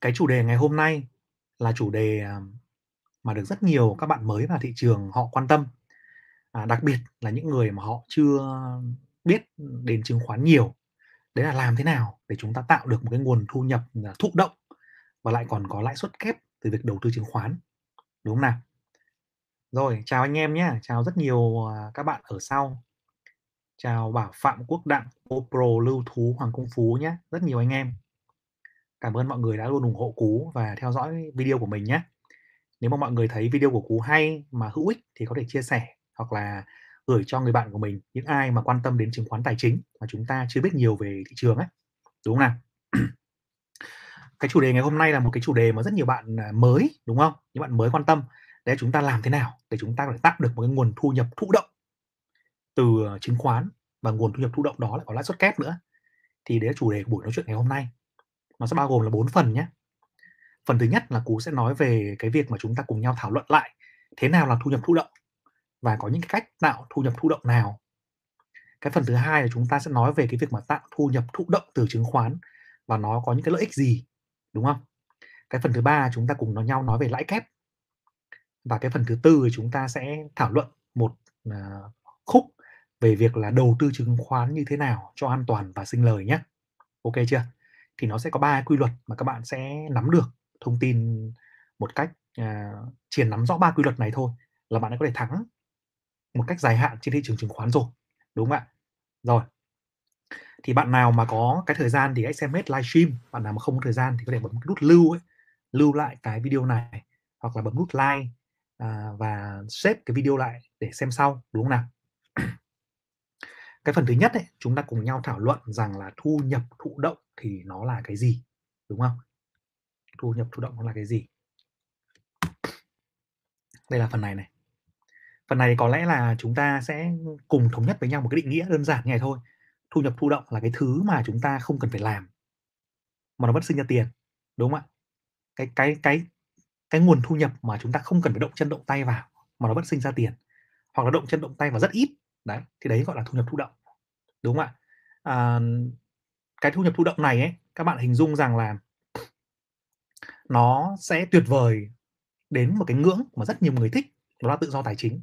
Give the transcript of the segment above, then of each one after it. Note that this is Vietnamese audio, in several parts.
Cái chủ đề ngày hôm nay là chủ đề, à, mà được rất nhiều các bạn mới vào thị trường họ quan tâm, à, đặc biệt là những người mà họ chưa biết đến chứng khoán nhiều. Đấy là làm thế nào để chúng ta tạo được một cái nguồn thu nhập, à, thụ động và lại còn có lãi suất kép từ việc đầu tư chứng khoán, đúng không nào? Rồi, chào anh em nhé, chào rất nhiều, à, các bạn ở sau. Chào Bảo Phạm, Quốc Đặng, Opro, Lưu Thú, Hoàng Công Phú nhé, rất nhiều anh em. Cảm ơn mọi người đã luôn ủng hộ Cú và theo dõi video của mình nhé. Nếu mà mọi người thấy video của Cú hay mà hữu ích thì có thể chia sẻ hoặc là gửi cho người bạn của mình, những ai mà quan tâm đến chứng khoán tài chính mà chúng ta chưa biết nhiều về thị trường ấy. Đúng không nào? cái chủ đề ngày hôm nay là một cái chủ đề mà rất nhiều bạn à, mới, đúng không? Những bạn mới quan tâm. để chúng ta làm thế nào để chúng ta có thể tạo được một cái nguồn thu nhập thụ động từ ờ, chứng khoán và nguồn thu nhập thụ động đó lại có lãi suất kép nữa. Thì đấy là chủ đề của buổi nói chuyện ngày hôm nay. Nó sẽ bao gồm là bốn phần nhé. Phần thứ nhất là Cú sẽ nói về cái việc mà chúng ta cùng nhau thảo luận lại thế nào là thu nhập thụ động và có những cái cách tạo thu nhập thụ động nào. Cái phần thứ hai là chúng ta sẽ nói về cái việc mà tạo thu nhập thụ động từ chứng khoán và nó có những cái lợi ích gì, đúng không? Cái phần thứ ba chúng ta cùng nói nhau nói về lãi kép. Và cái phần thứ tư thì chúng ta sẽ thảo luận một uh, khúc về việc là đầu tư chứng khoán như thế nào cho an toàn và sinh lời nhé. Ok chưa? Thì nó sẽ có ba quy luật mà các bạn sẽ nắm được thông tin một cách uh, chỉ nắm rõ ba quy luật này thôi là bạn đã có thể thắng một cách dài hạn trên thị trường chứng khoán rồi đúng không ạ? Rồi thì bạn nào mà có cái thời gian thì hãy xem hết livestream bạn nào mà không có thời gian thì có thể bấm nút lưu ấy lưu lại cái video này hoặc là bấm nút like à, và xếp cái video lại để xem sau đúng không nào? Cái phần thứ nhất ấy, chúng ta cùng nhau thảo luận rằng là thu nhập thụ động thì nó là cái gì đúng không? Thu nhập thụ động nó là cái gì? Đây là phần này này. Phần này có lẽ là chúng ta sẽ cùng thống nhất với nhau một cái định nghĩa đơn giản như này thôi. Thu nhập thụ động là cái thứ mà chúng ta không cần phải làm mà nó vẫn sinh ra tiền đúng không ạ? Cái cái cái cái nguồn thu nhập mà chúng ta không cần phải động chân động tay vào mà nó vẫn sinh ra tiền. Hoặc là động chân động tay vào rất ít đấy thì đấy gọi là thu nhập thụ động đúng không ạ? À, cái thu nhập thụ động này ấy các bạn hình dung rằng là nó sẽ tuyệt vời đến một cái ngưỡng mà rất nhiều người thích đó là tự do tài chính.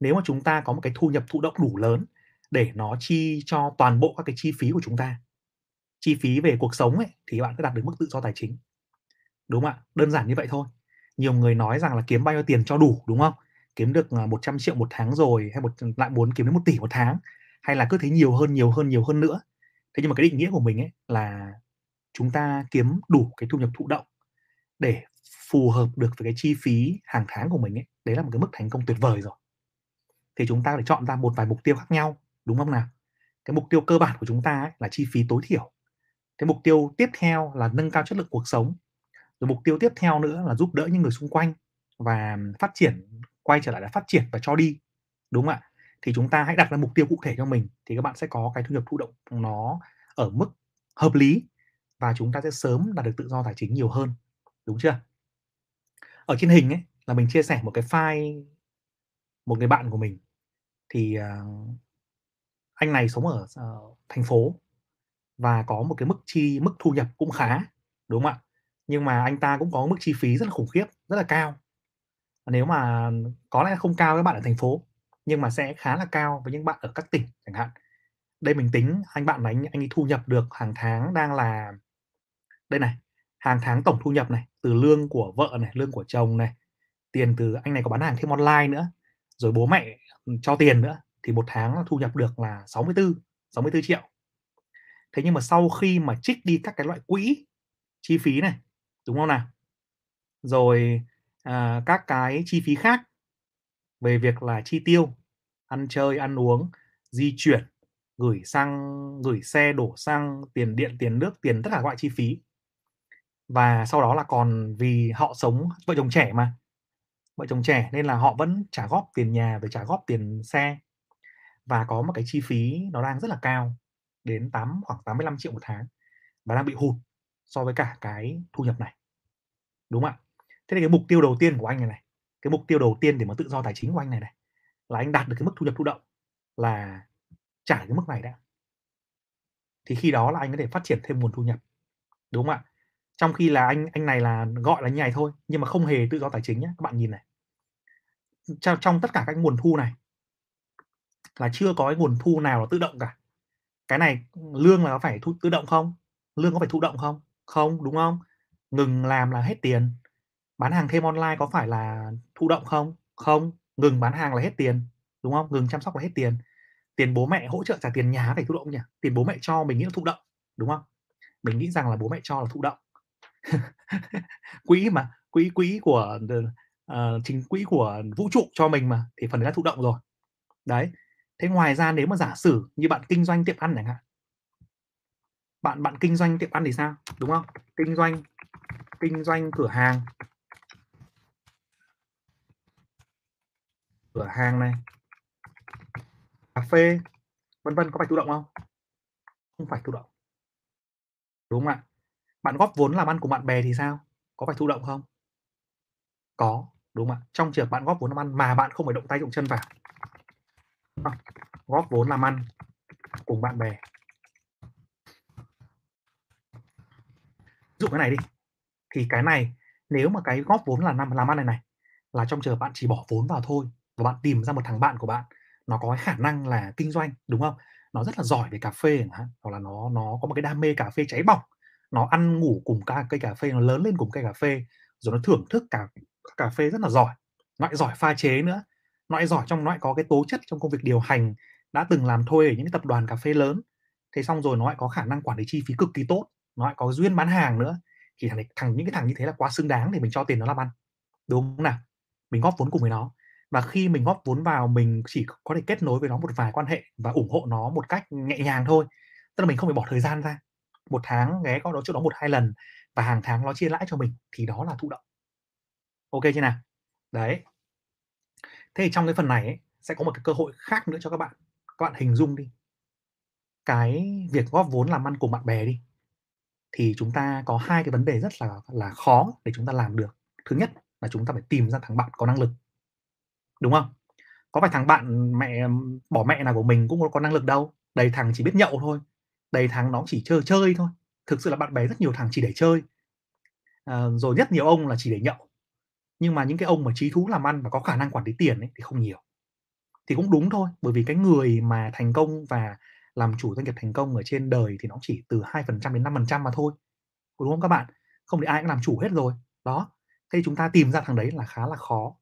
Nếu mà chúng ta có một cái thu nhập thụ động đủ lớn để nó chi cho toàn bộ các cái chi phí của chúng ta chi phí về cuộc sống ấy thì bạn sẽ đạt được mức tự do tài chính đúng không ạ? Đơn giản như vậy thôi. Nhiều người nói rằng là kiếm bao nhiêu tiền cho đủ đúng không? Kiếm được ờ, 100 triệu một tháng rồi hay một, lại muốn kiếm đến một tỷ một tháng, hay là cứ thấy nhiều hơn nhiều hơn nhiều hơn nữa. Thế nhưng mà cái định nghĩa của mình ấy là chúng ta kiếm đủ cái thu nhập thụ động để phù hợp được với cái chi phí hàng tháng của mình ấy, đấy là một cái mức thành công tuyệt vời rồi. Thì chúng ta phải chọn ra một vài mục tiêu khác nhau, đúng không nào? Cái mục tiêu cơ bản của chúng ta ấy là chi phí tối thiểu. Cái mục tiêu tiếp theo là nâng cao chất lượng cuộc sống. Rồi mục tiêu tiếp theo nữa là giúp đỡ những người xung quanh và phát triển quay trở lại là phát triển và cho đi đúng không ạ? Thì chúng ta hãy đặt ra mục tiêu cụ thể cho mình thì các bạn sẽ có cái thu nhập thụ động nó ở mức hợp lý và chúng ta sẽ sớm đạt được tự do tài chính nhiều hơn đúng chưa? Ở trên hình ấy là mình chia sẻ một cái file một người bạn của mình thì uh, anh này sống ở uh, thành phố và có một cái mức chi mức thu nhập cũng khá đúng không ạ? Nhưng mà anh ta cũng có mức chi phí rất là khủng khiếp rất là cao nếu mà có lẽ không cao với bạn ở thành phố, nhưng mà sẽ khá là cao với những bạn ở các tỉnh chẳng hạn. Đây mình tính anh bạn này, anh anh ấy thu nhập được hàng tháng đang là, đây này, hàng tháng tổng thu nhập này, từ lương của vợ này, lương của chồng này, tiền từ, anh này có bán hàng thêm online nữa, rồi bố mẹ ừ, cho tiền nữa, thì một tháng thu nhập được là 64 64 triệu. Thế nhưng mà sau khi mà trích đi các cái loại quỹ, chi phí này, đúng không nào? Rồi à, các cái chi phí khác về việc là chi tiêu ăn chơi ăn uống di chuyển gửi xăng gửi xe đổ xăng tiền điện tiền nước tiền tất cả các loại chi phí. Và sau đó là còn vì họ sống vợ chồng trẻ mà. Vợ chồng trẻ nên là họ vẫn trả góp tiền nhà và trả góp tiền xe. Và có một cái chi phí nó đang rất là cao đến 8 khoảng 85 triệu một tháng và đang bị hụt so với cả cái thu nhập này. Đúng không ạ? Thế thì cái mục tiêu đầu tiên của anh này này cái mục tiêu đầu tiên để mà tự do tài chính của anh này này là anh đạt được cái mức thu nhập thụ động là trả cái mức này đã thì khi đó là anh có thể phát triển thêm nguồn thu nhập đúng không ạ Trong khi là anh anh này là gọi là như này thôi, nhưng mà không hề tự do tài chính nhé, các bạn nhìn này. Trong trong tất cả các nguồn thu này là chưa có cái nguồn thu nào là tự động cả. Cái này, lương là có phải thu tự động không? Lương có phải thụ động không? Không, đúng không? Ngừng làm là hết tiền. Bán hàng thêm online có phải là thụ động không? Không, ngừng bán hàng là hết tiền, đúng không? Ngừng chăm sóc là hết tiền. Tiền bố mẹ hỗ trợ trả tiền nhà phải thụ động nhỉ? Tiền bố mẹ cho mình nghĩ là thụ động, đúng không? Mình nghĩ rằng là bố mẹ cho là thụ động. Quỹ mà, quỹ quỹ của uh, chính quỹ của vũ trụ cho mình mà, thì phần đấy là thụ động rồi. Đấy. Thế ngoài ra nếu mà giả sử như bạn kinh doanh tiệm ăn chẳng hạn. Bạn bạn kinh doanh tiệm ăn thì sao? Đúng không? Kinh doanh kinh doanh cửa hàng. Cửa hàng này. Cà phê, vân vân, có phải thụ động không? Không phải thụ động. Đúng không ạ? Bạn góp vốn làm ăn cùng bạn bè thì sao? Có phải thụ động không? Có, đúng không ạ? Trong trường bạn góp vốn làm ăn mà bạn không phải động tay động chân vào. Góp vốn làm ăn cùng bạn bè. Ví dụ cái này đi, thì cái này nếu mà cái góp vốn là năm làm ăn này này, là trong trường bạn chỉ bỏ vốn vào thôi, và bạn tìm ra một thằng bạn của bạn, nó có khả năng là kinh doanh, đúng không? Nó rất là giỏi về cà phê hoặc là nó nó có một cái đam mê cà phê cháy bỏng, nó ăn ngủ cùng ca cây cà phê, nó lớn lên cùng cây cà phê, rồi nó thưởng thức cà cà phê rất là giỏi, nó lại giỏi pha chế nữa, nó lại giỏi trong nó lại có cái tố chất trong công việc điều hành, đã từng làm thuê ở những cái tập đoàn cà phê lớn. Thế xong rồi nó lại có khả năng quản lý chi phí cực kỳ tốt, nó lại có duyên bán hàng nữa, thì thằng này thằng những cái thằng như thế là quá xứng đáng để mình cho tiền nó làm ăn, đúng không nào? Mình góp vốn cùng với nó. Và khi mình góp vốn vào mình chỉ có thể kết nối với nó một vài quan hệ và ủng hộ nó một cách nhẹ nhàng thôi. Tức là mình không phải bỏ thời gian ra. Một tháng ghé qua đó chỗ đó 1, 2 lần và hàng tháng nó chia lãi cho mình thì đó là thụ động. OK chưa nào? Đấy. Thế thì trong cái phần này ấy, sẽ có một cái cơ hội khác nữa cho các bạn. Các bạn hình dung đi. Cái việc góp vốn làm ăn cùng bạn bè đi. Thì chúng ta có hai cái vấn đề rất là là khó để chúng ta làm được. Thứ nhất là chúng ta phải tìm ra thằng bạn có năng lực. Đúng không? Có phải thằng bạn mẹ bỏ mẹ nào của mình cũng có năng lực đâu, đầy thằng chỉ biết nhậu thôi, đầy thằng nó chỉ chơi chơi thôi. Thực sự là bạn bè rất nhiều thằng chỉ để chơi. à, rồi rất nhiều ông là chỉ để nhậu. Nhưng mà những cái ông mà trí thú làm ăn và có khả năng quản lý tiền ấy thì không nhiều. Thì cũng đúng thôi, bởi vì cái người mà thành công và làm chủ doanh nghiệp thành công ở trên đời thì nó chỉ từ 2% đến 5% mà thôi. Đúng không các bạn? Không thì ai cũng làm chủ hết rồi. Đó. Thế thì chúng ta tìm ra thằng đấy là khá là khó.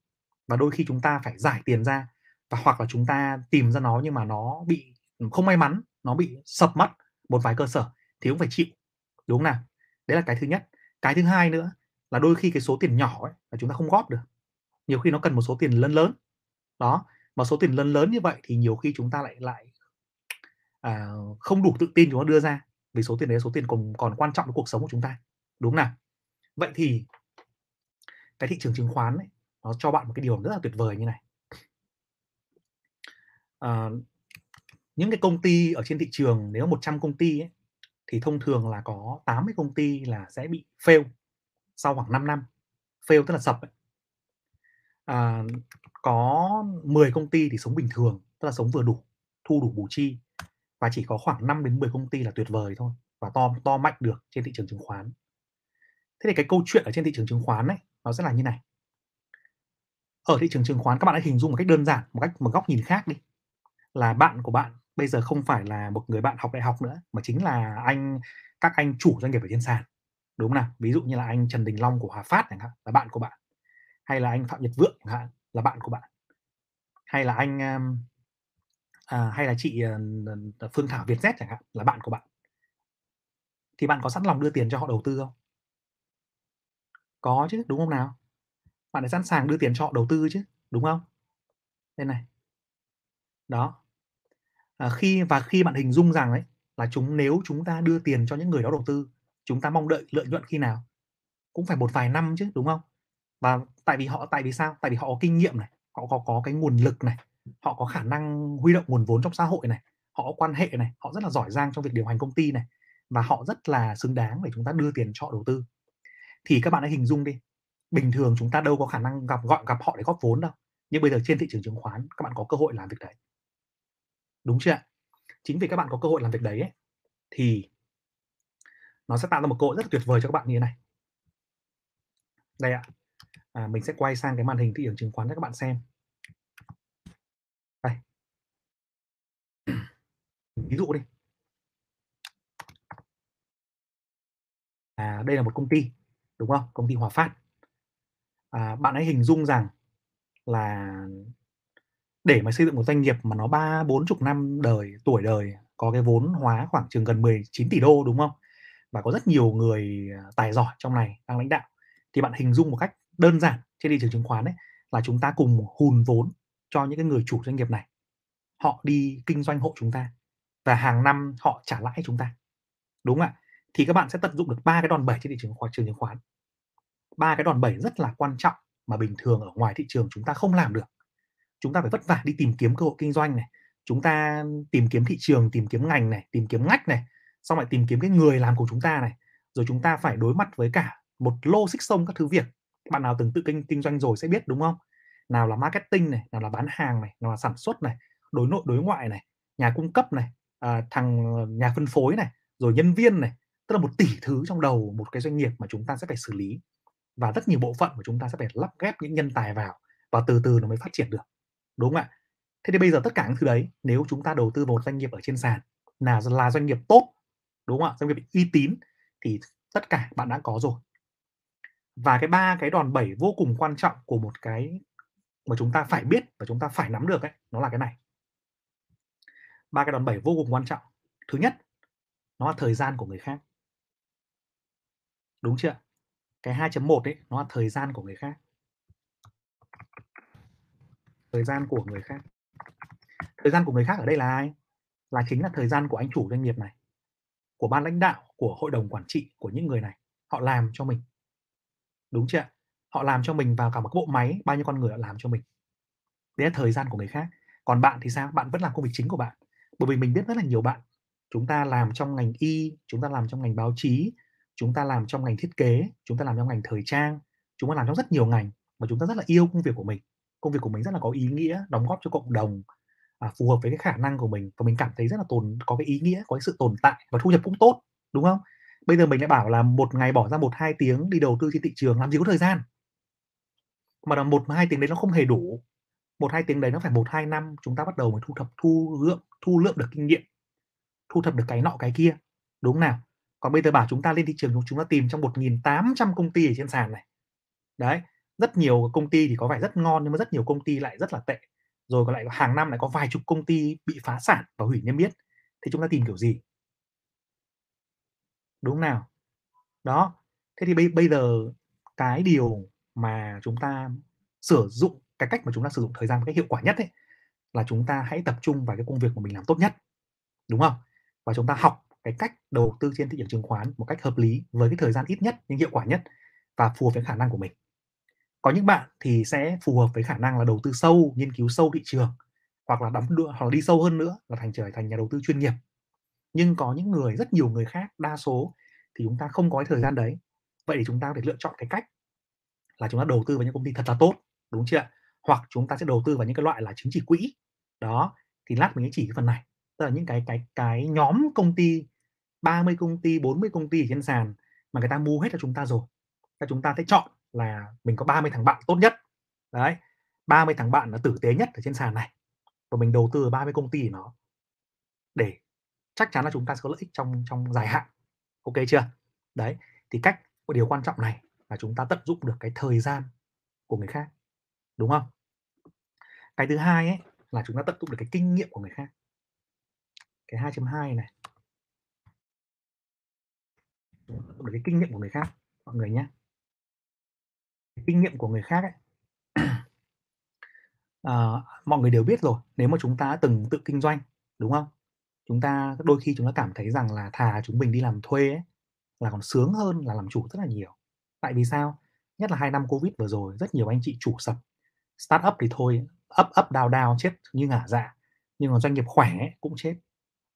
Và đôi khi chúng ta phải giải tiền ra và hoặc là chúng ta tìm ra nó nhưng mà nó bị không may mắn, nó bị sập mất một vài cơ sở thì cũng phải chịu. Đúng không nào? Đấy là cái thứ nhất. Cái thứ hai nữa là đôi khi cái số tiền nhỏ ấy là chúng ta không góp được. Nhiều khi nó cần một số tiền lớn lớn. Đó, mà số tiền lớn lớn như vậy thì nhiều khi chúng ta lại lại à, không đủ tự tin chúng ta đưa ra vì số tiền đấy là số tiền còn còn quan trọng với cuộc sống của chúng ta. Đúng không nào? Vậy thì cái thị trường chứng khoán ấy, nó cho bạn một cái điều rất là tuyệt vời như này. à, những cái công ty ở trên thị trường nếu 100 công ty ấy, thì thông thường là có 80 công ty là sẽ bị fail sau khoảng 5 năm. Fail tức là sập ấy. À, có 10 công ty thì sống bình thường, tức là sống vừa đủ, thu đủ bù chi và chỉ có khoảng 5 đến 10 công ty là tuyệt vời thôi và to to mạnh được trên thị trường chứng khoán. Thế thì cái câu chuyện ở trên thị trường chứng khoán ấy, nó sẽ là như này. Ở thị trường chứng khoán các bạn hãy hình dung một cách đơn giản, một cách một góc nhìn khác đi. Là bạn của bạn bây giờ không phải là một người bạn học đại học nữa, mà chính là anh các anh chủ doanh nghiệp ở trên sàn. Đúng không nào? Ví dụ như là anh Trần Đình Long của Hòa Phát chẳng hạn, là bạn của bạn. Hay là anh Phạm Nhật Vượng chẳng hạn, là bạn của bạn. Hay là anh um, à, hay là chị ờ, ờ, Phương Thảo Vietjet chẳng hạn, là bạn của bạn. Thì bạn có sẵn lòng đưa tiền cho họ đầu tư không? Có chứ, đúng không nào? Bạn phải sẵn sàng đưa tiền cho họ đầu tư chứ, đúng không? Đây này. Đó. À, khi và khi bạn hình dung rằng đấy là chúng nếu chúng ta đưa tiền cho những người đó đầu tư, chúng ta mong đợi lợi nhuận khi nào? Cũng phải một vài năm chứ, đúng không? Và tại vì họ tại vì sao? Tại vì họ có kinh nghiệm này, họ có có cái nguồn lực này, họ có khả năng huy động nguồn vốn trong xã hội này, họ có quan hệ này, họ rất là giỏi giang trong việc điều hành công ty này và họ rất là xứng đáng để chúng ta đưa tiền cho họ đầu tư. Thì các bạn hãy hình dung đi, bình thường chúng ta đâu có khả năng gặp gọi gặp họ để góp vốn đâu. Nhưng bây giờ trên thị trường chứng khoán các bạn có cơ hội làm việc đấy. Đúng chưa ạ? Chính vì các bạn có cơ hội làm việc đấy ấy, thì nó sẽ tạo ra một cơ hội rất là tuyệt vời cho các bạn như thế này. Đây ạ. À, mình sẽ quay sang cái màn hình thị trường chứng khoán cho các bạn xem. Đây. Ví dụ đi. À, đây là một công ty, đúng không? Công ty Hòa Phát. À, bạn hãy hình dung rằng là để mà xây dựng một doanh nghiệp mà nó ba bốn chục năm đời tuổi đời có cái vốn hóa khoảng chừng gần 19 tỷ đô đúng không? Và có rất nhiều người à, tài giỏi trong này đang lãnh đạo. Thì bạn hình dung một cách đơn giản trên thị trường chứng khoán đấy là chúng ta cùng hùn vốn cho những cái người chủ doanh nghiệp này. Họ đi kinh doanh hộ chúng ta và hàng năm họ trả lãi chúng ta. Đúng không ạ? Thì các bạn sẽ tận dụng được ba cái đòn bẩy trên thị trường khoa trường chứng khoán ba cái đòn bẩy rất là quan trọng mà bình thường ở ngoài thị trường chúng ta không làm được. Chúng ta phải vất vả đi tìm kiếm cơ hội kinh doanh này chúng ta tìm kiếm thị trường tìm kiếm ngành này tìm kiếm ngách này xong lại tìm kiếm cái người làm cùng chúng ta này rồi chúng ta phải đối mặt với cả một lô xích sông các thứ việc. Bạn nào từng tự kinh kinh doanh rồi sẽ biết đúng không? Nào là marketing này nào là bán hàng này nào là sản xuất này đối nội đối ngoại này nhà cung cấp này à, thằng ờ, nhà phân phối này rồi nhân viên này tức là một tỷ thứ trong đầu một cái doanh nghiệp mà chúng ta sẽ phải xử lý và rất nhiều bộ phận của chúng ta sẽ phải lắp ghép những nhân tài vào và từ từ nó mới phát triển được, đúng không ạ? Thế thì bây giờ tất cả những thứ đấy, nếu chúng ta đầu tư vào một doanh nghiệp ở trên sàn là là doanh nghiệp tốt, đúng không ạ? Doanh nghiệp uy tín thì tất cả bạn đã có rồi. Và cái ba cái đòn bẩy vô cùng quan trọng của một cái mà chúng ta phải biết và chúng ta phải nắm được ấy, nó là cái này. Ba cái đòn bẩy vô cùng quan trọng. Thứ nhất, nó là thời gian của người khác. Đúng chưa cái 2.1 ấy, nó là thời gian của người khác. Thời gian của người khác. Thời gian của người khác ở đây là ai? Là chính là thời gian của anh chủ doanh nghiệp này, của ban lãnh đạo, của hội đồng quản trị, của những người này. Họ làm cho mình. Đúng chưa họ làm cho mình vào cả một bộ máy, bao nhiêu con người họ làm cho mình. Đấy là thời gian của người khác. Còn bạn thì sao? Bạn vẫn làm công việc chính của bạn. Bởi vì mình biết rất là nhiều bạn. Chúng ta làm trong ngành y, chúng ta làm trong ngành báo chí chúng ta làm trong ngành thiết kế chúng ta làm trong ngành thời trang chúng ta làm trong rất nhiều ngành mà chúng ta rất là yêu công việc của mình. Công việc của mình rất là có ý nghĩa đóng góp cho cộng đồng à, phù hợp với cái khả năng của mình và mình cảm thấy rất là tồn có cái ý nghĩa có cái sự tồn tại và thu nhập cũng tốt đúng không? Bây giờ mình lại bảo là một ngày bỏ ra một hai tiếng đi đầu tư trên thị trường làm gì có thời gian? Mà là một hai tiếng đấy nó không hề đủ. Một hai tiếng đấy nó phải một hai năm chúng ta bắt đầu mới thu thập thu lượng thu lượng được kinh nghiệm thu thập được cái nọ cái kia. Đúng nào? Còn bây giờ bảo chúng ta lên thị trường chúng ta tìm trong 1.800 công ty ở trên sàn này. Đấy rất nhiều công ty thì có vẻ rất ngon nhưng mà rất nhiều công ty lại rất là tệ. Rồi còn lại hàng năm lại có vài chục công ty bị phá sản và hủy niêm yết. Thì chúng ta tìm kiểu gì? Đúng nào? Đó thế thì bây, bây giờ cái điều mà chúng ta sử dụng cái cách mà chúng ta sử dụng thời gian một cách hiệu quả nhất ấy là chúng ta hãy tập trung vào cái công việc mà mình làm tốt nhất. Đúng không? Và chúng ta học cái cách đầu tư trên thị trường chứng khoán một cách hợp lý với cái thời gian ít nhất, nhưng hiệu quả nhất và phù hợp với khả năng của mình. Có những bạn thì sẽ phù hợp với khả năng là đầu tư sâu, nghiên cứu sâu thị trường, hoặc là đóng hoặc là đi sâu hơn nữa là thành, trở thành nhà đầu tư chuyên nghiệp. Nhưng có những người, rất nhiều người khác, đa số thì chúng ta không có cái thời gian đấy. Vậy thì chúng ta phải lựa chọn cái cách là chúng ta đầu tư vào những công ty thật là tốt, đúng chưa hoặc chúng ta sẽ đầu tư vào những cái loại là chứng chỉ quỹ. Đó, thì lát mình sẽ chỉ cái phần này. Tức là những cái cái cái nhóm công ty 30 công ty 40 công ty ở trên sàn mà người ta mua hết cho chúng ta rồi và chúng ta sẽ chọn là mình có 30 thằng bạn tốt nhất. Đấy 30 thằng bạn là tử tế nhất ở trên sàn này và mình đầu tư 30 công ty nó để chắc chắn là chúng ta sẽ có lợi ích trong trong dài hạn. Ok chưa? Đấy, thì cách một điều quan trọng này là chúng ta tận dụng được cái thời gian của người khác, đúng không? Cái thứ hai ấy là chúng ta tận dụng được cái kinh nghiệm của người khác. Cái 2.2 này được cái kinh nghiệm của người khác mọi người nhé. Kinh nghiệm của người khác ấy à, mọi người đều biết rồi nếu mà chúng ta từng tự kinh doanh đúng không? Chúng ta đôi khi chúng ta cảm thấy rằng là thà chúng mình đi làm thuê ấy, là còn sướng hơn là làm chủ rất là nhiều. Tại vì sao? Nhất là hai năm covid vừa rồi rất nhiều anh chị chủ sập. Start up thì thôi up up down down chết như ngả dạ. Nhưng mà doanh nghiệp khỏe ấy, cũng chết.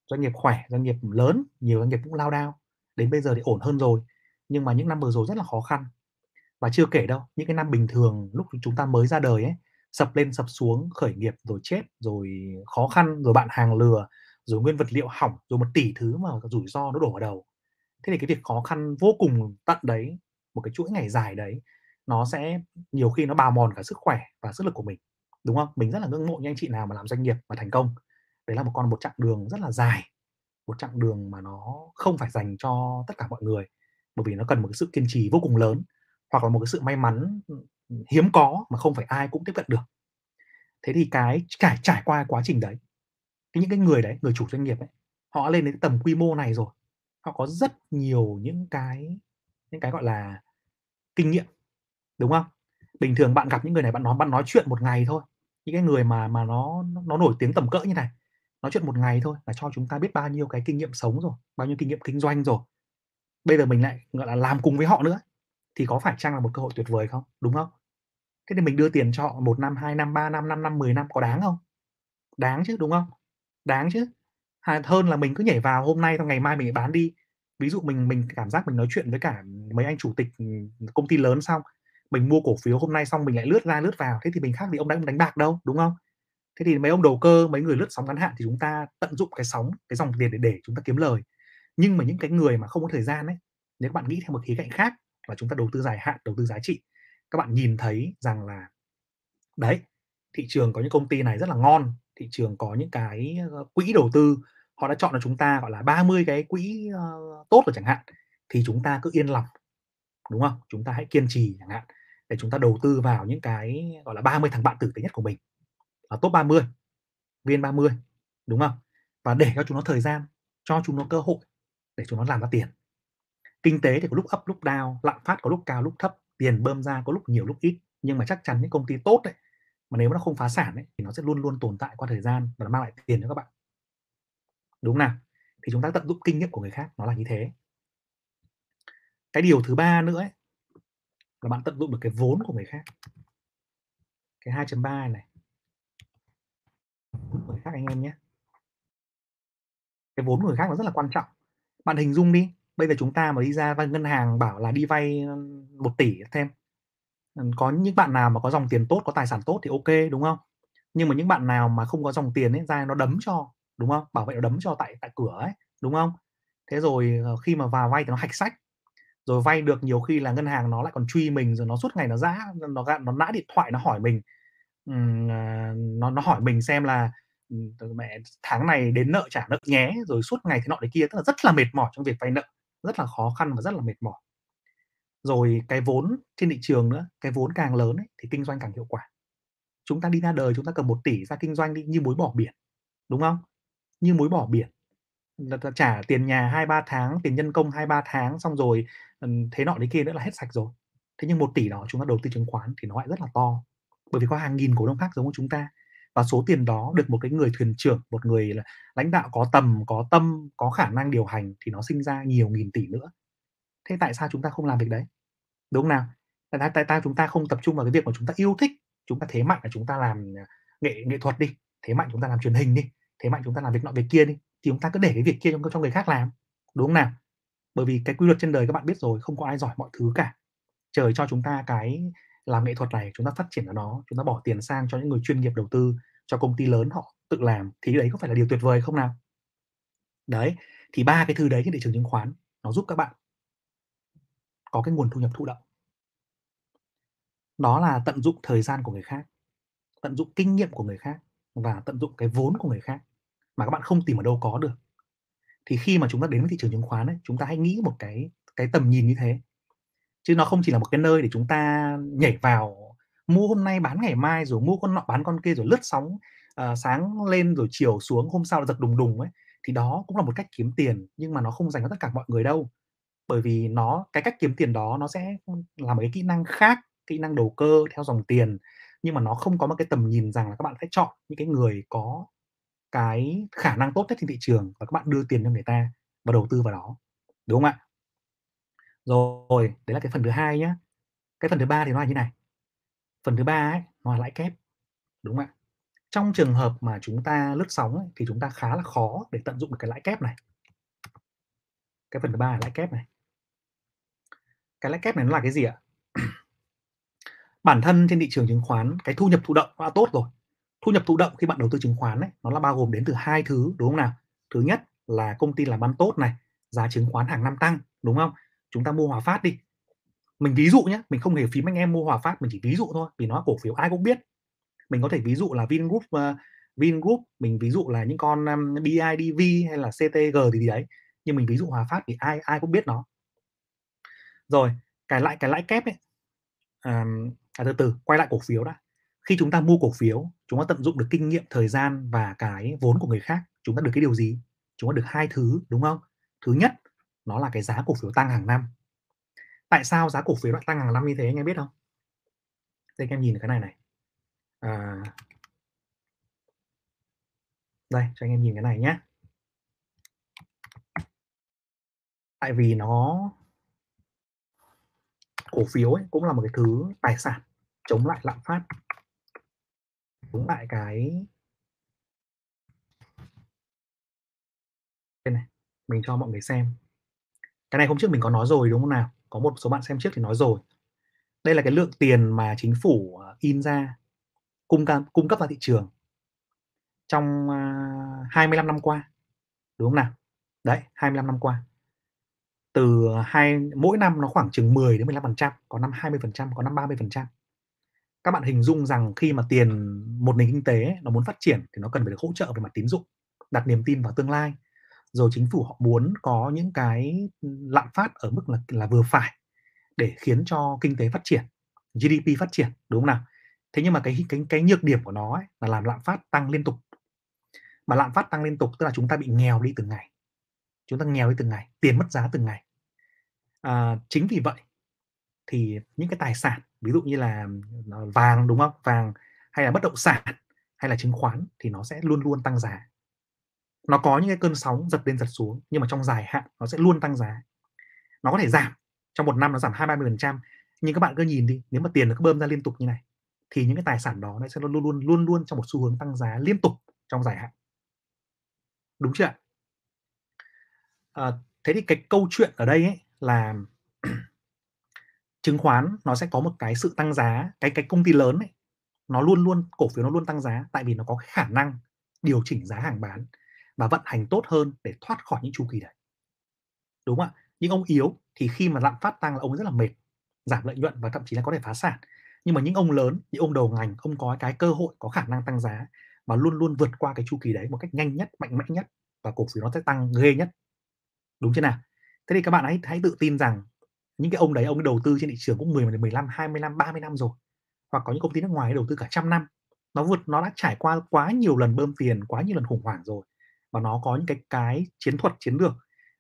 Doanh nghiệp khỏe doanh nghiệp lớn nhiều doanh nghiệp cũng lao đao đến bây giờ thì ổn hơn rồi nhưng mà những năm vừa rồi rất là khó khăn và chưa kể đâu những cái năm bình thường lúc chúng ta mới ra đời ấy sập lên sập xuống khởi nghiệp rồi chết rồi khó khăn rồi bạn hàng lừa rồi nguyên vật liệu hỏng rồi một tỷ thứ mà rủi ro nó đổ vào đầu thế thì cái việc khó khăn vô cùng tận đấy một cái chuỗi ngày dài đấy nó sẽ nhiều khi nó bào mòn cả sức khỏe và sức lực của mình, đúng không? Mình rất là ngưỡng mộ những anh chị nào mà làm doanh nghiệp và thành công. Đấy là một con một chặng đường rất là dài, một chặng đường mà nó không phải dành cho tất cả mọi người, bởi vì nó cần một cái sự kiên trì vô cùng lớn, hoặc là một cái sự may mắn, ừ, ừ, hiếm có mà không phải ai cũng tiếp cận được. Thế thì cái trải trải qua quá trình đấy, thì những cái người đấy, người chủ doanh nghiệp ấy, họ lên đến tầm quy mô này rồi, họ có rất nhiều những cái những cái, gọi là, kinh nghiệm, đúng không? Bình thường bạn gặp những người này bạn nói bạn nói chuyện một ngày thôi, những cái người mà mà nó nó nổi tiếng tầm cỡ như này, nói chuyện một ngày thôi là cho chúng ta biết bao nhiêu cái kinh nghiệm sống rồi, bao nhiêu kinh nghiệm kinh doanh rồi. Bây giờ mình lại, gọi là, làm cùng với họ nữa, thì có phải chăng là một cơ hội tuyệt vời không? Đúng không? Thế thì mình đưa tiền cho họ một năm, hai năm, ba năm, năm năm, 10 năm có đáng không? Đáng chứ, đúng không? Đáng chứ. Hơn là mình cứ nhảy vào hôm nay xong ngày mai mình bán đi. Ví dụ mình mình cảm giác mình nói chuyện với cả mấy anh chủ tịch, ừ, công ty lớn xong, mình mua cổ phiếu hôm nay xong mình lại lướt ra lướt vào, thế thì mình khác gì ông đánh đánh bạc đâu, đúng không? Thế thì mấy ông đầu cơ, mấy người lướt sóng ngắn hạn thì chúng ta tận dụng cái sóng, cái dòng tiền để để chúng ta kiếm lời. Nhưng mà những cái người mà không có thời gian ấy, nếu các bạn nghĩ theo một khía cạnh khác là chúng ta đầu tư dài hạn, đầu tư giá trị, các bạn nhìn thấy rằng là đấy, thị trường có những công ty này rất là ngon, thị trường có những cái, ờ, quỹ đầu tư, họ đã chọn cho chúng ta, gọi là, 30 cái quỹ, ờ, tốt rồi chẳng hạn, thì chúng ta cứ yên lòng, đúng không? Chúng ta hãy kiên trì chẳng hạn, để chúng ta đầu tư vào những cái, gọi là, 30 thằng bạn tử tế nhất của mình, ở top 30, VN30, đúng không? Và để cho chúng nó thời gian, cho chúng nó cơ hội để chúng nó làm ra tiền. Kinh tế thì có lúc up lúc down, lạm phát có lúc cao lúc thấp, tiền bơm ra có lúc nhiều lúc ít, nhưng mà chắc chắn những công ty tốt đấy mà nếu nó không phá sản ấy, thì nó sẽ luôn luôn tồn tại qua thời gian và nó mang lại tiền cho các bạn. Đúng nào? Thì chúng ta tận dụng kinh nghiệm của người khác, nó là như thế. Cái điều thứ ba nữa ấy, là bạn tận dụng được cái vốn của người khác. Cái 2.3 này. Người khác anh em nhé. Cái vốn của người khác nó rất là quan trọng. Bạn hình dung đi, bây giờ chúng ta mà đi ra ngân hàng bảo là đi vay, một 1 tỷ thêm, có những bạn nào mà có dòng tiền tốt, có tài sản tốt thì OK, đúng không? Nhưng mà những bạn nào mà không có dòng tiền ấy, ra nó đấm cho, đúng không? Bảo vệ nó đấm cho tại tại cửa ấy, đúng không? Thế rồi, ờ, khi mà vào vay thì nó hạch sách, rồi vay được nhiều khi là ngân hàng nó lại còn truy mình, rồi nó suốt ngày nó giã nó gạn, nó nã điện thoại nó hỏi mình, ờ, nó nó hỏi mình xem là, mẹ tháng này đến nợ trả nợ nhé", rồi suốt ngày thế nọ đấy kia, tức là rất là mệt mỏi trong việc vay nợ, rất là khó khăn và rất là mệt mỏi. Rồi cái vốn trên thị trường nữa, cái vốn càng lớn ấy, thì kinh doanh càng hiệu quả. Chúng ta đi ra đời chúng ta cầm một tỷ ra kinh doanh đi, như muối bỏ biển, đúng không? Như muối bỏ biển, trả tiền nhà 2-3 tháng, tiền nhân công 2-3 tháng, xong rồi, thế nọ đấy kia nữa là hết sạch rồi. Thế nhưng một tỷ đó chúng ta đầu tư chứng khoán thì nó lại rất là to, bởi vì có hàng nghìn cổ đông khác giống như chúng ta. Và số tiền đó được một cái người thuyền trưởng, một người là lãnh đạo có tầm, có tâm, có khả năng điều hành thì nó sinh ra nhiều nghìn tỷ nữa. Thế tại sao chúng ta không làm việc đấy? Đúng không nào? Tại tại tại sao chúng ta không tập trung vào cái việc mà chúng ta yêu thích, chúng ta thế mạnh là chúng ta làm, à, nghệ nghệ thuật đi, thế mạnh chúng ta làm truyền hình đi, thế mạnh chúng ta làm việc nọ việc kia đi, thì chúng ta cứ để cái việc kia cho cho người khác làm, đúng không nào? Bởi vì cái quy luật trên đời các bạn biết rồi, không có ai giỏi mọi thứ cả. Trời cho chúng ta cái làm nghệ thuật này, chúng ta phát triển ở nó, chúng ta bỏ tiền sang cho những người chuyên nghiệp đầu tư, cho công ty lớn họ tự làm, thì đấy có phải là điều tuyệt vời không nào? Đấy, thì ba cái thứ đấy trên thị trường chứng khoán nó giúp các bạn có cái nguồn thu nhập thụ động. Đó là tận dụng thời gian của người khác, tận dụng kinh nghiệm của người khác và tận dụng cái vốn của người khác mà các bạn không tìm ở đâu có được. Thì khi mà chúng ta đến với thị trường chứng khoán ấy, chúng ta hãy nghĩ một cái cái tầm nhìn như thế. Chứ nó không chỉ là một cái nơi để chúng ta nhảy vào, mua hôm nay bán ngày mai, rồi mua con nọ bán con kia, rồi lướt sóng, uh, sáng lên rồi chiều xuống, hôm sau là giật đùng đùng ấy, thì đó cũng là một cách kiếm tiền, nhưng mà nó không dành cho tất cả mọi người đâu. Bởi vì nó cái cách kiếm tiền đó nó sẽ, là một cái kỹ năng khác, kỹ năng đầu cơ theo dòng tiền, nhưng mà nó không có một cái tầm nhìn rằng là các bạn sẽ chọn những cái người có cái khả năng tốt nhất trên thị trường và các bạn đưa tiền cho người ta và đầu tư vào đó, đúng không ạ? Rồi, đấy là cái phần thứ hai nhá. Cái phần thứ ba thì nó là như này. Phần thứ ba ấy, nó là lãi kép, đúng không ạ? Trong trường hợp mà chúng ta lướt sóng ấy, thì chúng ta khá là khó để tận dụng được cái lãi kép này. Cái phần thứ ba là lãi kép này. Cái lãi kép này nó là cái gì ạ? Bản thân trên thị trường chứng khoán, cái thu nhập thụ động đã tốt rồi. Thu nhập thụ động khi bạn đầu tư chứng khoán ấy, nó là bao gồm đến từ hai thứ, đúng không nào? Thứ nhất là công ty làm ăn tốt này, giá chứng khoán hàng năm tăng, đúng không? Chúng ta mua Hòa Phát đi, mình ví dụ nhé mình không hề phím anh em mua Hòa Phát mình chỉ ví dụ thôi vì nó là cổ phiếu ai cũng biết. Mình có thể ví dụ là Vingroup uh, Vingroup mình ví dụ là những con um, BIDV hay là CTG thì gì đấy nhưng mình ví dụ Hòa Phát thì ai ai cũng biết nó. Rồi cái lại cái lãi kép ấy. À, à, từ từ quay lại cổ phiếu đã. Khi chúng ta mua cổ phiếu chúng ta tận dụng được kinh nghiệm thời gian và cái vốn của người khác chúng ta được cái điều gì? Chúng ta được hai thứ đúng không? Thứ nhất nó là cái giá cổ phiếu tăng hàng năm. Tại sao giá cổ phiếu lại tăng hàng năm như thế anh em biết không? Đây anh em nhìn cái này này. À, đây cho anh em nhìn cái này nhé tại vì nó cổ phiếu ấy cũng là một cái thứ tài sản chống lại lạm phát. Chống lại cái đây này mình cho mọi người xem cái này hôm trước mình có nói rồi, đúng không nào? Có một số bạn xem trước thì nói rồi. Đây là cái lượng tiền mà chính phủ à, in ra, cung cấp cung cấp vào thị trường trong à, 25 năm qua, đúng không nào? Đấy 25 năm qua. Từ hai, mỗi năm nó khoảng chừng 10 đến 15 phần trăm, có năm 20 phần trăm, có năm 30 phần trăm. Các bạn hình dung rằng khi mà tiền, một nền kinh tế nó muốn phát triển thì nó cần phải được hỗ trợ về mặt tín dụng, đặt niềm tin vào tương lai rồi chính phủ họ muốn có những cái ừ, lạm phát ở mức là là vừa phải để khiến cho kinh tế phát triển GDP phát triển đúng không nào? Thế nhưng mà cái cái cái nhược điểm của nó ấy, là làm lạm phát tăng liên tục. Mà lạm phát tăng liên tục tức là chúng ta bị nghèo đi từng ngày. Chúng ta nghèo đi từng ngày tiền mất giá từng ngày. À, chính vì vậy thì những cái tài sản ví dụ như là ờ, vàng đúng không? Vàng hay là bất động sản hay là chứng khoán thì nó sẽ luôn luôn tăng giá nó có những cái cơn sóng giật lên giật xuống nhưng mà trong dài hạn nó sẽ luôn tăng giá. Nó có thể giảm trong một năm nó giảm hai ba mươi phần trăm. Nhưng các bạn cứ nhìn đi nếu mà tiền nó cứ bơm ra liên tục như này thì những cái tài sản đó nó sẽ luôn luôn luôn luôn trong một xu hướng tăng giá liên tục trong dài hạn. Đúng chưa à, thế thì cái câu chuyện ở đây ấy là chứng khoán nó sẽ có một cái sự tăng giá cái cái công ty lớn ấy nó luôn luôn cổ phiếu nó luôn tăng giá tại vì nó có khả năng điều chỉnh giá hàng bán và vận hành tốt hơn để thoát khỏi những chu kỳ đấy. Đúng không ạ? Những ông yếu thì khi mà lạm phát tăng là ông rất là mệt, giảm lợi nhuận và thậm chí là có thể phá sản. Nhưng mà những ông lớn, những ông đầu ngành, ông có cái cơ hội, có khả năng tăng giá và luôn luôn vượt qua cái chu kỳ đấy một cách nhanh nhất, mạnh mẽ nhất và cổ phiếu nó sẽ tăng ghê nhất. Đúng chưa nào? Thế thì các bạn hãy hãy tự tin rằng những cái ông đấy, ông đầu tư trên thị trường cũng 10 15 20 năm 30 năm rồi. Hoặc có những công ty nước ngoài đầu tư cả trăm năm. Nó vượt, nó đã trải qua quá nhiều lần bơm tiền, quá nhiều lần khủng hoảng rồi và nó có những cái cái chiến thuật chiến lược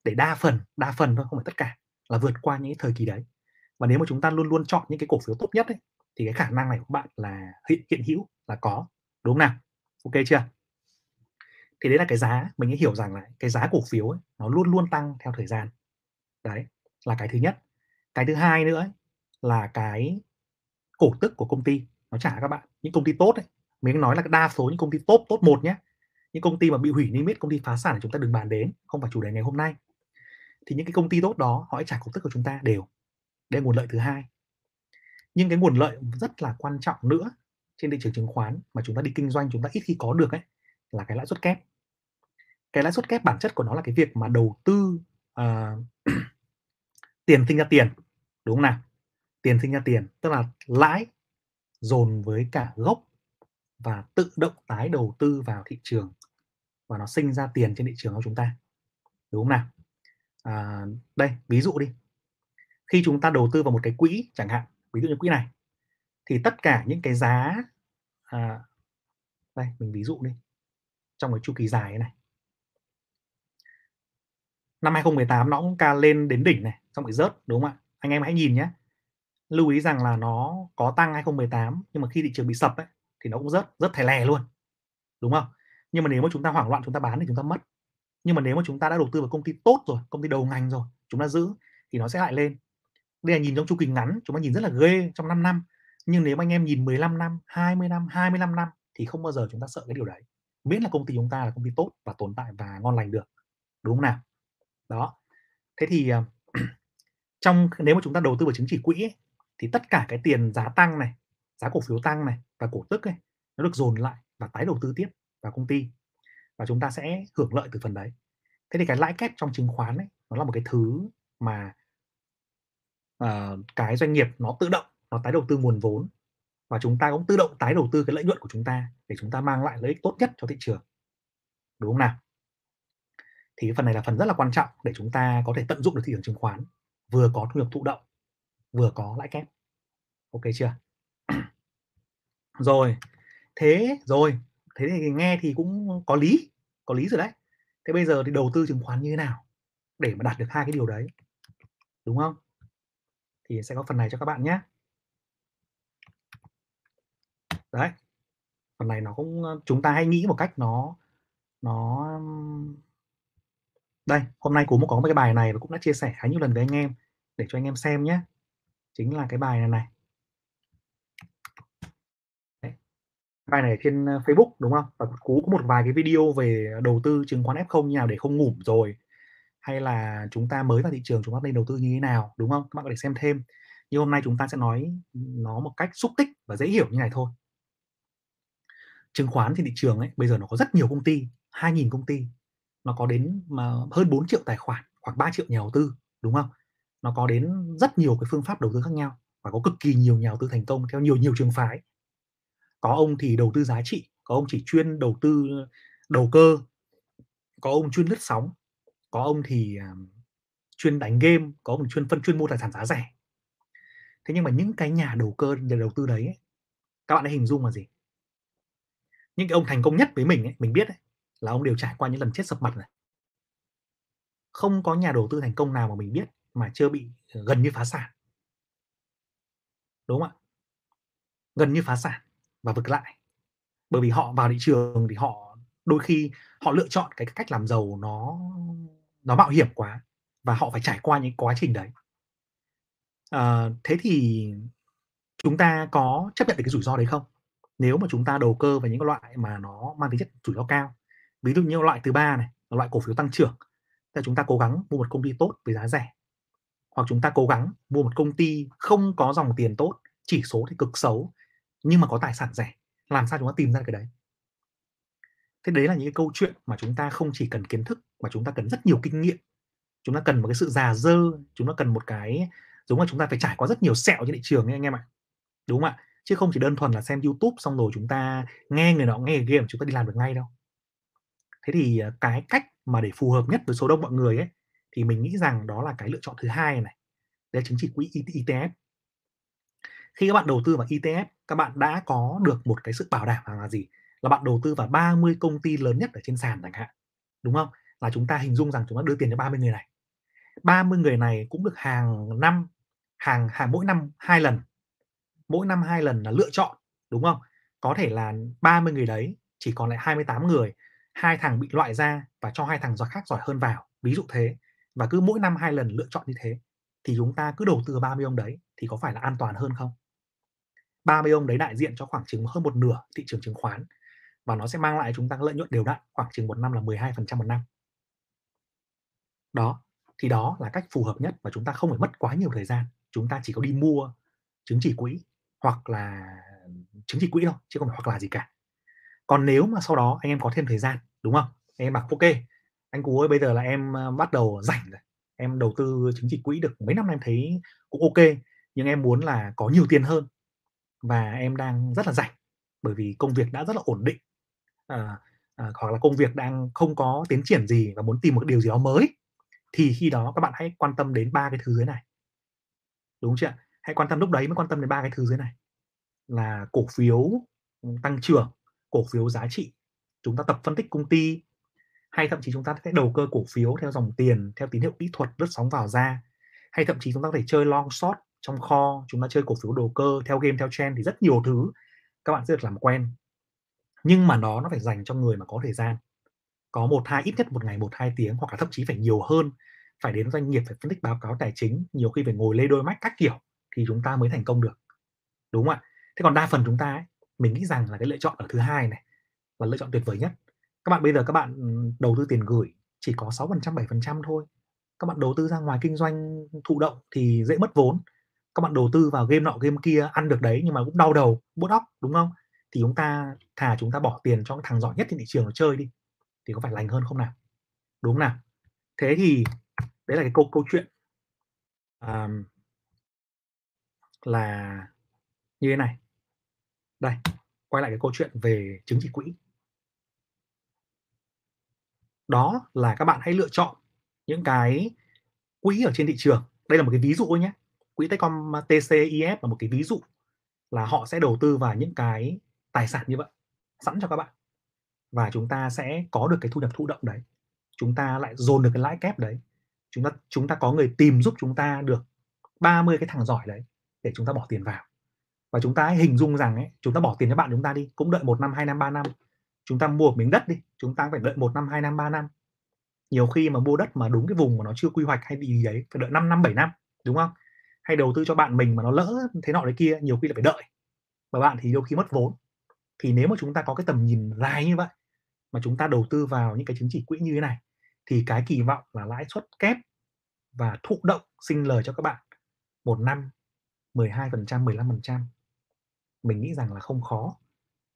để đa phần đa phần thôi không phải tất cả là vượt qua những cái thời kỳ đấy. Và nếu mà chúng ta luôn luôn chọn những cái cổ phiếu tốt nhất ấy, thì cái khả năng này của bạn là hiện hiện hữu là có đúng không nào? Ok chưa? Thì đấy là cái giá mình hiểu rằng là cái giá cổ phiếu ấy, nó luôn luôn tăng theo thời gian. Đấy là cái thứ nhất. Cái thứ hai nữa ấy, là cái cổ tức của công ty nó trả các bạn những công ty tốt ấy. Mình nói là đa số những công ty tốt tốt một nhé những công ty mà bị hủy niêm yết công ty phá sản thì chúng ta đừng bàn đến không phải chủ đề ngày hôm nay. Thì những cái công ty tốt đó họ trả cổ tức của chúng ta đều. Đây là nguồn lợi thứ hai. Nhưng cái nguồn lợi rất là quan trọng nữa trên thị trường chứng khoán mà chúng ta đi kinh doanh chúng ta ít khi có được ấy là cái lãi suất kép. Cái lãi suất kép bản chất của nó là cái việc mà đầu tư uh, tiền sinh ra tiền đúng không nào? Tiền sinh ra tiền tức là lãi dồn với cả gốc và tự động tái đầu tư vào thị trường và nó sinh ra tiền trên thị trường của chúng ta. Đúng không nào? À, đây ví dụ đi. Khi chúng ta đầu tư vào một cái quỹ chẳng hạn ví dụ như quỹ này thì tất cả những cái giá à, đây mình ví dụ đi trong cái chu kỳ dài này. Năm 2018 nó cũng ca lên đến đỉnh này xong bị rớt đúng không ạ? Anh em hãy nhìn nhé. Lưu ý rằng là nó có tăng 2018 nhưng mà khi thị trường bị sập ấy, thì nó cũng rớt rất thẻ lè luôn. Đúng không? Nhưng mà nếu mà chúng ta hoảng loạn chúng ta bán thì chúng ta mất. Nhưng mà nếu mà chúng ta đã đầu tư vào công ty tốt rồi công ty đầu ngành rồi chúng ta giữ thì nó sẽ lại lên. Đây là nhìn trong chu kỳ ngắn chúng ta nhìn rất là ghê trong 5 năm. Nhưng nếu mà anh em nhìn 15 năm 20 năm 25 năm thì không bao giờ chúng ta sợ cái điều đấy. Miễn là công ty chúng ta là công ty tốt và tồn tại và ngon lành được đúng không nào? Đó. Thế thì ờ, trong nếu mà chúng ta đầu tư vào chứng chỉ quỹ ấy, thì tất cả cái tiền giá tăng này giá cổ phiếu tăng này và cổ tức ấy nó được dồn lại và tái đầu tư tiếp vào công ty và chúng ta sẽ hưởng lợi từ phần đấy thế thì cái lãi kép trong chứng khoán ấy nó là một cái thứ mà uh, cái doanh nghiệp nó tự động nó tái đầu tư nguồn vốn và chúng ta cũng tự động tái đầu tư cái lợi nhuận của chúng ta để chúng ta mang lại lợi ích tốt nhất cho thị trường. Đúng không nào? Thì cái phần này là phần rất là quan trọng để chúng ta có thể tận dụng được thị trường chứng khoán, vừa có thu nhập thụ động, vừa có lãi kép. OK chưa? Rồi, thế rồi, thế thì nghe thì cũng có lý, có lý rồi đấy. Thế bây giờ thì đầu tư chứng khoán như thế nào để mà đạt được hai cái điều đấy? Đúng không? Thì sẽ có phần này cho các bạn nhé. Đấy. Phần này nó cũng chúng ta hay nghĩ một cách nó nó đây, hôm nay cũng có một cái bài này và cũng đã chia sẻ khá nhiều lần với anh em để cho anh em xem nhé. Chính là cái bài này này. Đấy. Bài này trên ờ, Facebook đúng không? Và Cú có một vài cái video về đầu tư chứng khoán F0 như nào để không ngủm rồi hay là chúng ta mới vào thị trường chúng ta nên đầu tư như thế nào đúng không? Các bạn có thể xem thêm. Nhưng hôm nay chúng ta sẽ nói nó một cách xúc tích và dễ hiểu như này thôi. Chứng khoán trên thị trường ấy bây giờ nó có rất nhiều công ty, 2.000 công ty nó có đến mà hơn 4 triệu tài khoản, khoảng 3 triệu nhà đầu tư, đúng không? Nó có đến rất nhiều cái phương pháp đầu tư khác nhau và có cực kỳ nhiều nhà đầu tư thành công theo nhiều nhiều trường phái. Có ông thì đầu tư giá trị, có ông chỉ chuyên đầu tư ờ, đầu cơ, có ông chuyên lướt sóng, có ông thì à, chuyên đánh game, có ông chuyên phân chuyên mua tài sản giá rẻ. Thế nhưng mà những cái nhà đầu cơ, nhà đầu tư đấy ấy, các bạn đã hình dung là gì? Những cái ông thành công nhất với mình ấy, mình biết ấy, là ông đều trải qua những lần chết sập mặt này. Không có nhà đầu tư thành công nào mà mình biết mà chưa bị ờ, gần như phá sản. Đúng không ạ? Gần như phá sản và vực lại. Bởi vì họ vào thị trường thì họ đôi khi họ lựa chọn cái cách làm giàu nó nó mạo hiểm quá và họ phải trải qua những quá trình đấy. À, thế thì chúng ta có chấp nhận được cái rủi ro đấy không? Nếu mà chúng ta đầu cơ vào những cái loại mà nó mang tính chất rủi ro cao ví dụ như loại thứ ba này là loại cổ phiếu tăng trưởng là chúng ta cố gắng mua một công ty tốt với giá rẻ hoặc chúng ta cố gắng mua một công ty không có dòng tiền tốt chỉ số thì cực xấu nhưng mà có tài sản rẻ, làm sao chúng ta tìm ra cái đấy? Thế đấy là những cái câu chuyện mà chúng ta không chỉ cần kiến thức, mà chúng ta cần rất nhiều kinh nghiệm. Chúng ta cần một cái sự già dơ, chúng ta cần một cái, giống là chúng ta phải trải qua rất nhiều sẹo trên thị trường ấy, anh em ạ. Đúng không ạ? Chứ không chỉ đơn thuần là xem youtube xong rồi chúng ta nghe người nọ nghe người kia mà chúng ta đi làm được ngay đâu. Thế thì à, cái cách mà để phù hợp nhất với số đông mọi người ấy, thì mình nghĩ rằng đó là cái lựa chọn thứ hai này. Đấy là chứng chỉ quỹ ETF khi các bạn đầu tư vào ETF các bạn đã có được một cái sự bảo đảm là gì? Là bạn đầu tư vào 30 công ty lớn nhất ở trên sàn chẳng hạn, đúng không? Là chúng ta hình dung rằng chúng ta đưa tiền cho 30 người này. 30 người này cũng được hàng năm, hàng hàng mỗi năm hai lần. Mỗi năm hai lần là lựa chọn, đúng không? Có thể là 30 người đấy chỉ còn lại 28 người, hai thằng bị loại ra và cho hai thằng giỏi khác giỏi hơn vào, ví dụ thế. Và cứ mỗi năm hai lần lựa chọn như thế, thì chúng ta cứ đầu tư 30 ông đấy thì có phải là an toàn hơn không? 30 ông đấy đại diện cho khoảng chừng hơn một nửa thị trường chứng khoán. Và nó sẽ mang lại chúng ta lợi nhuận đều đặn, khoảng chừng một năm là 12% một năm. Đó, thì đó là cách phù hợp nhất và chúng ta không phải mất quá nhiều thời gian. Chúng ta chỉ có đi mua chứng chỉ quỹ hoặc là chứng chỉ quỹ thôi, chứ không phải hoặc là gì cả. Còn nếu mà sau đó anh em có thêm thời gian, đúng không? Anh em bảo, ok, anh cú ơi, bây giờ là em ờ, bắt đầu rảnh rồi. Em đầu tư chứng chỉ quỹ được mấy năm em thấy cũng ok, nhưng em muốn là có nhiều tiền hơn và em đang rất là rảnh bởi vì công việc đã rất là ổn định. À, à, hoặc là công việc đang không có tiến triển gì và muốn tìm một điều gì đó mới thì khi đó các bạn hãy quan tâm đến ba cái thứ dưới này. Đúng chưa hãy quan tâm lúc đấy mới quan tâm đến ba cái thứ dưới này. Là cổ phiếu ừ, tăng trưởng cổ phiếu giá trị. Chúng ta tập phân tích công ty hay thậm chí chúng ta sẽ đầu cơ cổ phiếu theo dòng tiền theo tín hiệu kỹ thuật lướt sóng vào ra. Hay thậm chí chúng ta có thể chơi long short trong kho chúng ta chơi cổ phiếu đầu cơ theo game theo trend thì rất nhiều thứ các bạn sẽ được làm quen. Nhưng mà nó nó phải dành cho người mà có thời gian. Có một hai ít nhất một ngày một hai tiếng hoặc là thậm chí phải nhiều hơn phải đến doanh nghiệp phải phân tích báo cáo tài chính nhiều khi phải ngồi lê đôi mắt các kiểu thì chúng ta mới thành công được. Đúng không ạ? Thế còn đa phần chúng ta ấy, mình nghĩ rằng là cái lựa chọn ở thứ hai này là lựa chọn tuyệt vời nhất. Các bạn bây giờ các bạn ừ, đầu tư tiền gửi chỉ có 6% 7% thôi. Các bạn đầu tư ra ngoài kinh doanh thụ động thì dễ mất vốn các bạn đầu tư vào game nọ game kia ăn được đấy nhưng mà cũng đau đầu bút óc đúng không thì chúng ta thà chúng ta bỏ tiền cho cái thằng giỏi nhất trên thị trường nó chơi đi thì có phải lành hơn không nào đúng nào thế thì đấy là cái câu câu chuyện um, là như thế này. Đây, quay lại cái câu chuyện về chứng chỉ quỹ. Đó là các bạn hãy lựa chọn những cái quỹ ở trên thị trường. Đây là một cái ví dụ thôi nhé. Quỹ Techcom TCIF là một cái ví dụ là họ sẽ đầu tư vào những cái tài sản như vậy sẵn cho các bạn. Và chúng ta sẽ có được cái thu nhập thụ động đấy. Chúng ta lại dồn được cái lãi kép đấy. Chúng ta chúng ta có người tìm giúp chúng ta được 30 cái thằng giỏi đấy để chúng ta bỏ tiền vào. Và chúng ta hãy hình dung rằng ấy, chúng ta bỏ tiền cho bạn chúng ta đi cũng đợi một năm hai năm ba năm. Chúng ta mua một miếng đất đi chúng ta phải đợi một năm hai năm ba năm. Nhiều khi mà mua đất mà đúng cái vùng mà nó chưa quy hoạch hay gì đấy phải đợi 5 năm 7 năm đúng không? Hay đầu tư cho bạn mình mà nó lỡ thế nọ đấy kia nhiều khi là phải đợi. Và bạn thì đôi khi mất vốn. Thì nếu mà chúng ta có cái tầm nhìn dài như vậy mà chúng ta đầu tư vào những cái chứng chỉ quỹ như thế này thì cái kỳ vọng là lãi suất kép và thụ động sinh lời cho các bạn một năm 12%, 15% mình nghĩ rằng là không khó.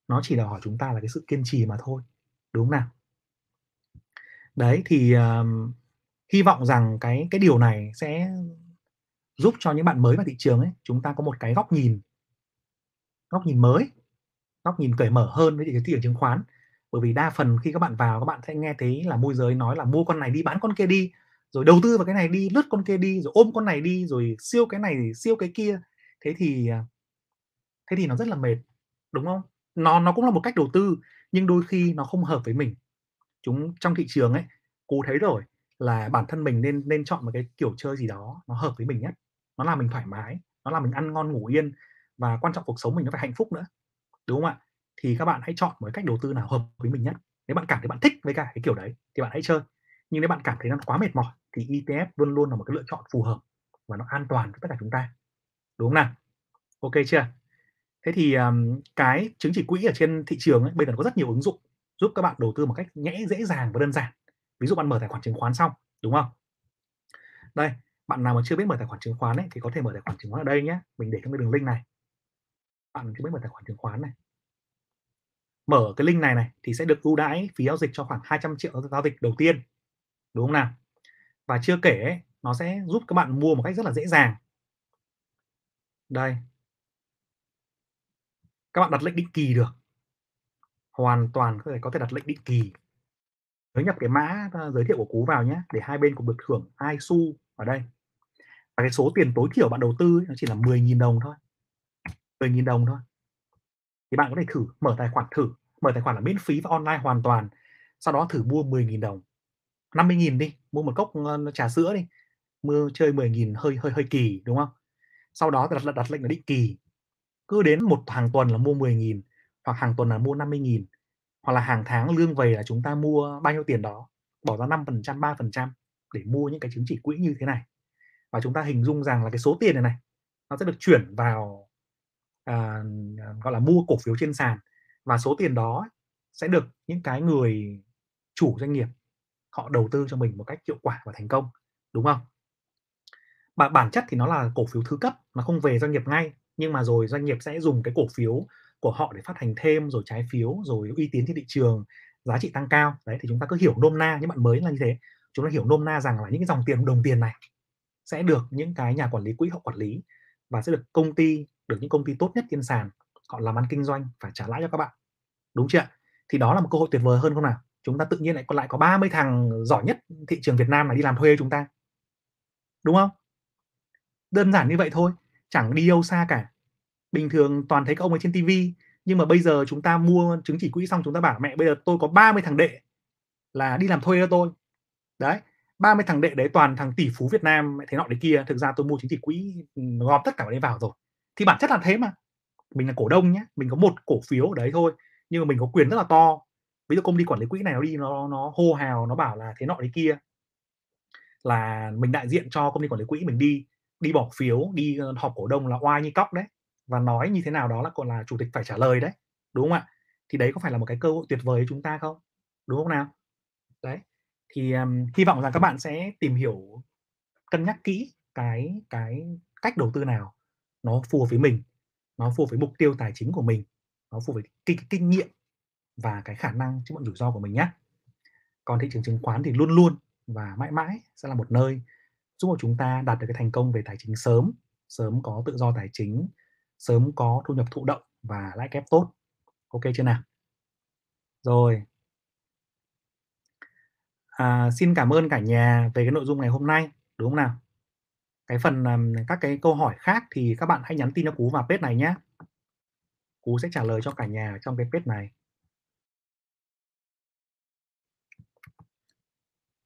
Nó chỉ đòi hỏi chúng ta là cái sự kiên trì mà thôi đúng không nào? Đấy thì uh, hy vọng rằng cái cái điều này sẽ giúp cho những bạn mới vào thị trường ấy, chúng ta có một cái góc nhìn góc nhìn mới, góc nhìn cởi mở hơn với thị trường chứng khoán. Bởi vì đa phần khi các bạn vào, các bạn sẽ nghe thấy là môi giới nói là mua con này đi, bán con kia đi, rồi đầu tư vào cái này đi, lướt con kia đi, rồi ôm con này đi, rồi siêu cái này, siêu cái kia. Thế thì à, thế thì nó rất là mệt, đúng không? Nó nó cũng là một cách đầu tư, nhưng đôi khi nó không hợp với mình. Chúng, trong thị trường ấy, cô thấy rồi là bản thân mình nên nên chọn một cái kiểu chơi gì đó nó hợp với mình nhất nó làm mình thoải mái nó làm mình ăn ngon ngủ yên và quan trọng cuộc sống mình nó phải hạnh phúc nữa đúng không ạ? Thì các bạn hãy chọn một cách đầu tư nào hợp với mình nhất nếu bạn cảm thấy bạn thích với cả cái kiểu đấy thì bạn hãy chơi nhưng nếu bạn cảm thấy nó quá mệt mỏi thì ETF luôn luôn là một cái lựa chọn phù hợp và nó an toàn cho tất cả chúng ta đúng không nào? Ok chưa? Thế thì um, cái chứng chỉ quỹ ở trên thị trường ấy, bây giờ có rất nhiều ứng dụng giúp các bạn đầu tư một cách nhẽ dễ dàng và đơn giản. Ví dụ bạn mở tài khoản chứng khoán xong đúng không? Đây bạn nào mà chưa biết mở tài khoản chứng khoán ấy thì có thể mở tài khoản chứng khoán ở đây nhé. Mình để trong cái đường link này. Bạn chưa biết mở tài khoản chứng khoán này. Mở cái link này này thì sẽ được ưu đãi phí giao dịch cho khoảng 200 triệu giao dịch đầu tiên. Đúng không nào? Và chưa kể ấy, nó sẽ giúp các bạn mua một cách rất là dễ dàng. Đây. Các bạn đặt lệnh định kỳ được. Hoàn toàn có thể có thể đặt lệnh định kỳ. Nhớ nhập cái mã giới thiệu của cú vào nhé để hai bên cùng được hưởng ai su ở đây và cái số tiền tối thiểu bạn đầu tư ấy, nó chỉ là 10.000 đồng thôi. 10.000 đồng thôi. Thì bạn có thể thử mở tài khoản thử mở tài khoản là miễn phí và online hoàn toàn sau đó thử mua 10.000 đồng. 50.000 đi mua một cốc ờ, trà sữa đi mua chơi 10.000 hơi hơi hơi kỳ đúng không? Sau đó đặt đặt lệnh là định kỳ. Cứ đến một hàng tuần là mua 10.000 hoặc hàng tuần là mua 50.000 hoặc là hàng tháng lương về là chúng ta mua bao nhiêu tiền đó bỏ ra 5% 3% để mua những cái chứng chỉ quỹ như thế này và chúng ta hình dung rằng là cái số tiền này này nó sẽ được chuyển vào à, gọi là mua cổ phiếu trên sàn. Và số tiền đó sẽ được những cái người chủ doanh nghiệp họ đầu tư cho mình một cách hiệu quả và thành công đúng không? Bản bản chất thì nó là cổ phiếu thứ cấp nó không về doanh nghiệp ngay nhưng mà rồi doanh nghiệp sẽ dùng cái cổ phiếu của họ để phát hành thêm rồi trái phiếu rồi uy tín trên thị trường giá trị tăng cao. Đấy thì chúng ta cứ hiểu nôm na những bạn mới là như thế. Chúng ta hiểu nôm na rằng là những cái dòng tiền đồng tiền này sẽ được những cái nhà quản lý quỹ họ quản lý và sẽ được công ty, được những công ty tốt nhất trên sàn họ làm ăn kinh doanh phải trả lãi cho các bạn. Đúng chưa thì đó là một cơ hội tuyệt vời hơn không nào? Chúng ta tự nhiên lại còn lại có 30 thằng giỏi nhất thị trường Việt Nam này đi làm thuê chúng ta. Đúng không? Đơn giản như vậy thôi, chẳng đi đâu xa cả. Bình thường toàn thấy các ông ấy trên tivi nhưng mà bây giờ chúng ta mua chứng chỉ quỹ xong chúng ta bảo mẹ, bây giờ tôi có 30 thằng đệ là đi làm thuê cho tôi. Đấy. 30 thằng đệ đấy toàn thằng tỷ phú Việt Nam, thế nọ đấy kia. Thực ra tôi mua chứng chỉ quỹ ừ, gom tất cả vào đấy vào rồi. Thì bản chất là thế mà. Mình là cổ đông nhé mình có một cổ phiếu ở đấy thôi, nhưng mà mình có quyền rất là to. Ví dụ công ty quản lý quỹ này nó đi, nó nó hô hào, nó bảo là thế nọ đấy kia. Là mình đại diện cho công ty quản lý quỹ mình đi đi bỏ phiếu, đi ờ, họp cổ đông là oai như cóc đấy. Và nói như thế nào đó là còn là chủ tịch phải trả lời đấy, đúng không ạ? Thì đấy có phải là một cái cơ hội tuyệt vời chúng ta không? Đúng không nào? Đấy thì um, hy vọng rằng các bạn sẽ tìm hiểu cân nhắc kỹ cái cái cách đầu tư nào nó phù hợp với mình nó phù hợp với mục tiêu tài chính của mình nó phù hợp với kinh, kinh nghiệm và cái khả năng chấp nhận rủi ro của mình nhé còn thị trường chứng khoán thì luôn luôn và mãi mãi sẽ là một nơi giúp cho chúng ta đạt được cái thành công về tài chính sớm sớm có tự do tài chính, sớm có thu nhập thụ động và lãi kép tốt. OK chưa nào? Rồi. À, xin cảm ơn cả nhà về cái nội dung ngày hôm nay, đúng không nào? Cái phần, um, các cái câu hỏi khác thì các bạn hãy nhắn tin cho Cú vào page này nhé Cú sẽ trả lời cho cả nhà trong cái page này.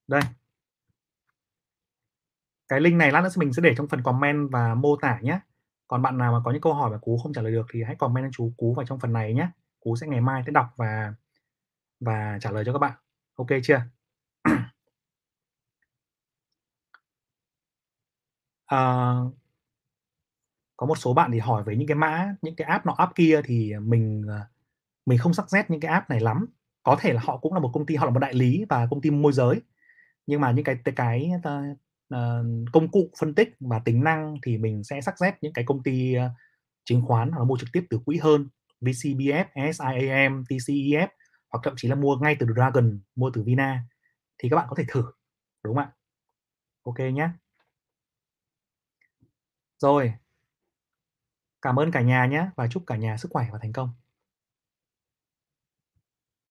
Đây. Cái link này lát nữa mình sẽ để trong phần comment và mô tả nhé Còn bạn nào mà có những câu hỏi mà Cú không trả lời được thì hãy comment cho chú Cú vào trong phần này nhé Cú sẽ ngày mai sẽ đọc và và trả lời cho các bạn. OK chưa? Ờ. Có một số bạn thì hỏi về những cái mã, những cái app nọ app kia thì mình, ờ, mình không sắc xét những cái app này lắm. Có thể là họ cũng là một công ty, họ là một đại lý và công ty môi giới. Nhưng mà những cái cái cái ờ, ờ, công cụ phân tích và tính năng thì mình sẽ sắc xét những cái công ty, chứng khoán hoặc mua trực tiếp từ quỹ hơn, VCBF, SIAM, TCEF hoặc thậm chí là mua ngay từ Dragon, mua từ Vina thì các bạn có thể thử, đúng không ạ? OK nhé rồi. Cảm ơn cả nhà nhé và chúc cả nhà sức khỏe và thành công.